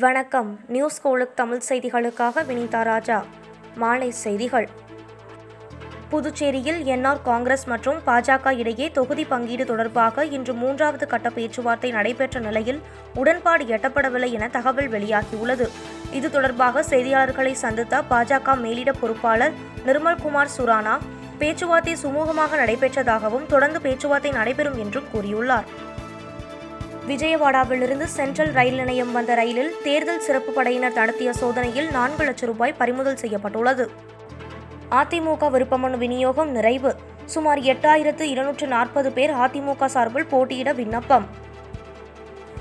வணக்கம். நியூஸ் கோலுக் தமிழ் செய்திகளுக்காக வினிதா ராஜா. மாலை செய்திகள். புதுச்சேரியில் என்ஆர் காங்கிரஸ் மற்றும் பாஜக இடையே தொகுதி பங்கீடு தொடர்பாக இன்று மூன்றாவது கட்ட பேச்சுவார்த்தை நடைபெற்ற நிலையில் உடன்பாடு எட்டப்படவில்லை என தகவல் வெளியாகியுள்ளது. இது தொடர்பாக செய்தியாளர்களை சந்தித்த பாஜக மேலிட பொறுப்பாளர் நிர்மல்குமார் சுரானா பேச்சுவார்த்தை சுமூகமாக நடைபெற்றதாகவும் தொடர்ந்து பேச்சுவார்த்தை நடைபெறும் என்றும் கூறியுள்ளார். விஜயவாடாவிலிருந்து சென்ட்ரல் ரயில் நிலையம் வந்த ரயிலில் தேர்தல் சிறப்பு படையினர் நடத்திய சோதனையில் நான்கு லட்சம் ரூபாய் பறிமுதல் செய்யப்பட்டுள்ளது. அதிமுக விருப்பமனு விநியோகம் நிறைவு. சுமார் எட்டாயிரத்து இருநூற்று நாற்பது பேர் அதிமுக சார்பில் போட்டியிட விண்ணப்பம்.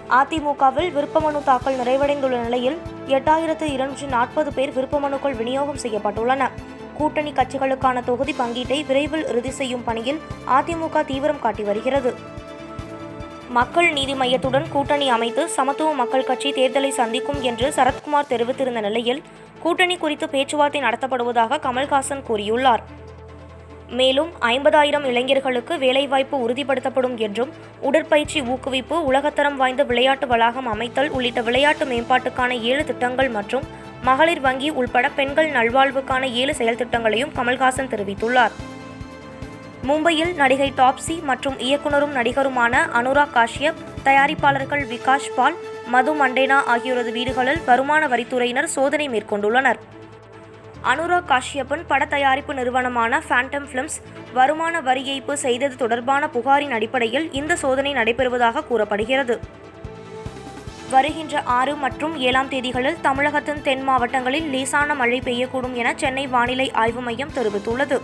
அதிமுகவில் விருப்பமனு தாக்கல் நிறைவடைந்துள்ள நிலையில் எட்டாயிரத்து இருநூற்று நாற்பது பேர் விருப்பமனுக்கள் விநியோகம் செய்யப்பட்டுள்ளன. கூட்டணி கட்சிகளுக்கான தொகுதி பங்கீட்டை விரைவில் இறுதி செய்யும் பணியில் அதிமுக தீவிரம் காட்டி வருகிறது. மக்கள் நீதி மையத்துடன் கூட்டணி அமைத்து சமத்துவ மக்கள் கட்சி தேர்தலை சந்திக்கும் என்று சரத்குமார் தெரிவித்திருந்த நிலையில் கூட்டணி குறித்து பேச்சுவார்த்தை நடத்தப்படுவதாக கமல்ஹாசன் கூறியுள்ளார். மேலும் ஐம்பதாயிரம் இளைஞர்களுக்கு வேலைவாய்ப்பு உறுதிப்படுத்தப்படும் என்றும் உடற்பயிற்சி ஊக்குவிப்பு உலகத்தரம் வாய்ந்த விளையாட்டு வளாகம் அமைத்தல் உள்ளிட்ட விளையாட்டு மேம்பாட்டுக்கான ஏழு திட்டங்கள் மற்றும் மகளிர் வங்கி உள்பட பெண்கள் நல்வாழ்வுக்கான ஏழு செயல் திட்டங்களையும் கமல்ஹாசன் தெரிவித்துள்ளார். மும்பையில் நடிகை டாப்ஸி மற்றும் இயக்குனரும் நடிகருமான அனுராக் காஷ்யப் தயாரிப்பாளர்கள் விகாஷ் பால் மது மண்டேனா ஆகியோரது வீடுகளில் வருமான வரித்துறையினர் சோதனை மேற்கொண்டுள்ளனர். அனுராக் காஷ்யப்பின் பட தயாரிப்பு நிறுவனமான ஃபேண்டம் ஃபிலிம்ஸ் வருமான வரி ஏய்ப்பு செய்தது தொடர்பான புகாரின் அடிப்படையில் இந்த சோதனை நடைபெறுவதாக கூறப்படுகிறது. வருகின்ற ஆறு மற்றும் ஏழாம் தேதிகளில் தமிழகத்தின் தென் மாவட்டங்களில் லேசான மழை பெய்யக்கூடும் என சென்னை வானிலை ஆய்வு மையம் தெரிவித்துள்ளது.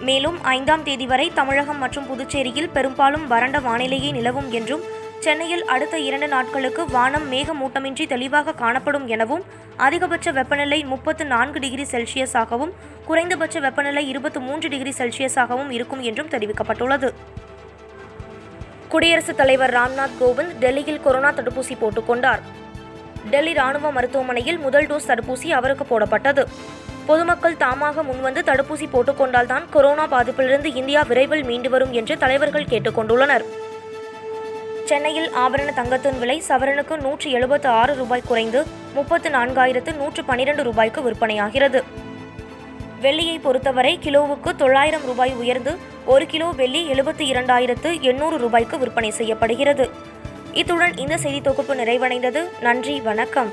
மேலும் ஐந்தாம் தேதி வரை தமிழகம் மற்றும் புதுச்சேரியில் பெரும்பாலும் வறண்ட வானிலையே நிலவும் என்றும் சென்னையில் அடுத்த இரண்டு நாட்களுக்கு வானம் மேகமூட்டமின்றி தெளிவாக காணப்படும் எனவும் அதிகபட்ச வெப்பநிலை முப்பத்து நான்கு டிகிரி செல்சியஸாகவும் குறைந்தபட்ச வெப்பநிலை இருபத்தி மூன்று டிகிரி செல்சியஸாகவும் இருக்கும் என்றும் தெரிவிக்கப்பட்டுள்ளது. குடியரசுத் தலைவர் ராம்நாத் கோவிந்த் டெல்லியில் கொரோனா தடுப்பூசி போட்டுக்கொண்டார் டெல்லி ராணுவ மருத்துவமனையில் முதல் டோஸ் தடுப்பூசி அவருக்கு போடப்பட்டது. பொதுமக்கள் தாமாக முன்வந்து தடுப்பூசி போட்டுக்கொண்டால்தான் கொரோனா பாதிப்பிலிருந்து இந்தியா விரைவில் மீண்டு வரும் என்று தலைவர்கள் கேட்டுக்கொண்டுள்ளனர். சென்னையில் ஆபரண தங்கத்தின் விலை சவரனுக்கு நூற்றி எழுபத்து ஆறு ரூபாய் குறைந்து முப்பத்து நான்காயிரத்து நூற்று பனிரெண்டு ரூபாய்க்கு விற்பனையாகிறது. வெள்ளியை பொறுத்தவரை கிலோவுக்கு தொள்ளாயிரம் ரூபாய் உயர்ந்து ஒரு கிலோ வெள்ளி எழுபத்தி இரண்டாயிரத்து எண்ணூறு ரூபாய்க்கு விற்பனை செய்யப்படுகிறது. இத்துடன் இந்த செய்தி தொகுப்பு நிறைவடைந்தது. நன்றி வணக்கம்.